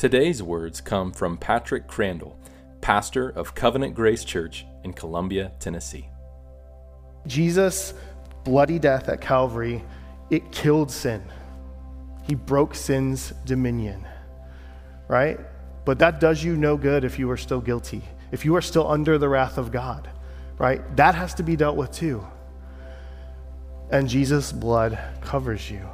Today's words come from Patrick Crandall, pastor of Covenant Grace Church in Columbia, Tennessee. Jesus' bloody death at Calvary, it killed sin. He broke sin's dominion, right? But that does you no good if you are still guilty, if you are still under the wrath of God, right? That has to be dealt with too. And Jesus' blood covers you,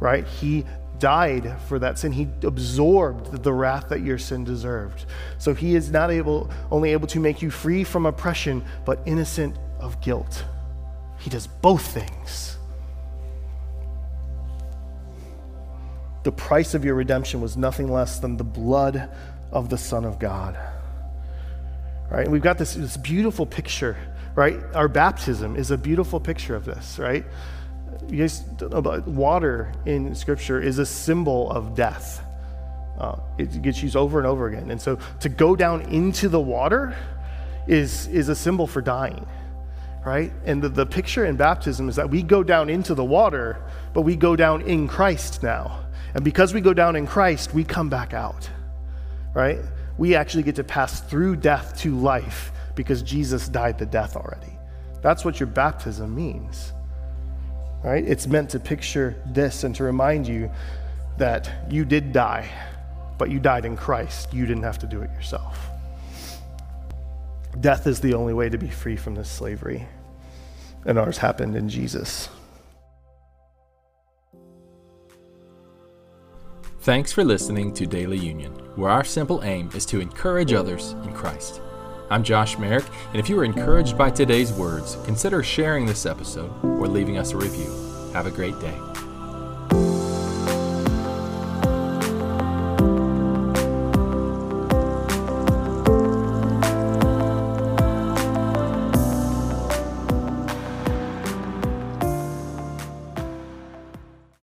right? He died for that sin. He absorbed the wrath that your sin deserved. So he is not able only able to make you free from oppression, but innocent of guilt. He does both things. The price of your redemption was nothing less than the blood of the Son of God. Right? And we've got this, this beautiful picture, right? Our baptism is a beautiful picture of this, right? You guys about water in Scripture is a symbol of death. Uh, it gets used over and over again. And so to go down into the water is, is a symbol for dying, right? And the, the picture in baptism is that we go down into the water, but we go down in Christ now. And because we go down in Christ, we come back out, right? We actually get to pass through death to life because Jesus died the death already. That's what your baptism means, right? It's meant to picture this and to remind you that you did die, but you died in Christ. You didn't have to do it yourself. Death is the only way to be free from this slavery, and ours happened in Jesus. Thanks for listening to Daily Union, where our simple aim is to encourage others in Christ. I'm Josh Merrick, and if you were encouraged by today's words, consider sharing this episode or leaving us a review. Have a great day.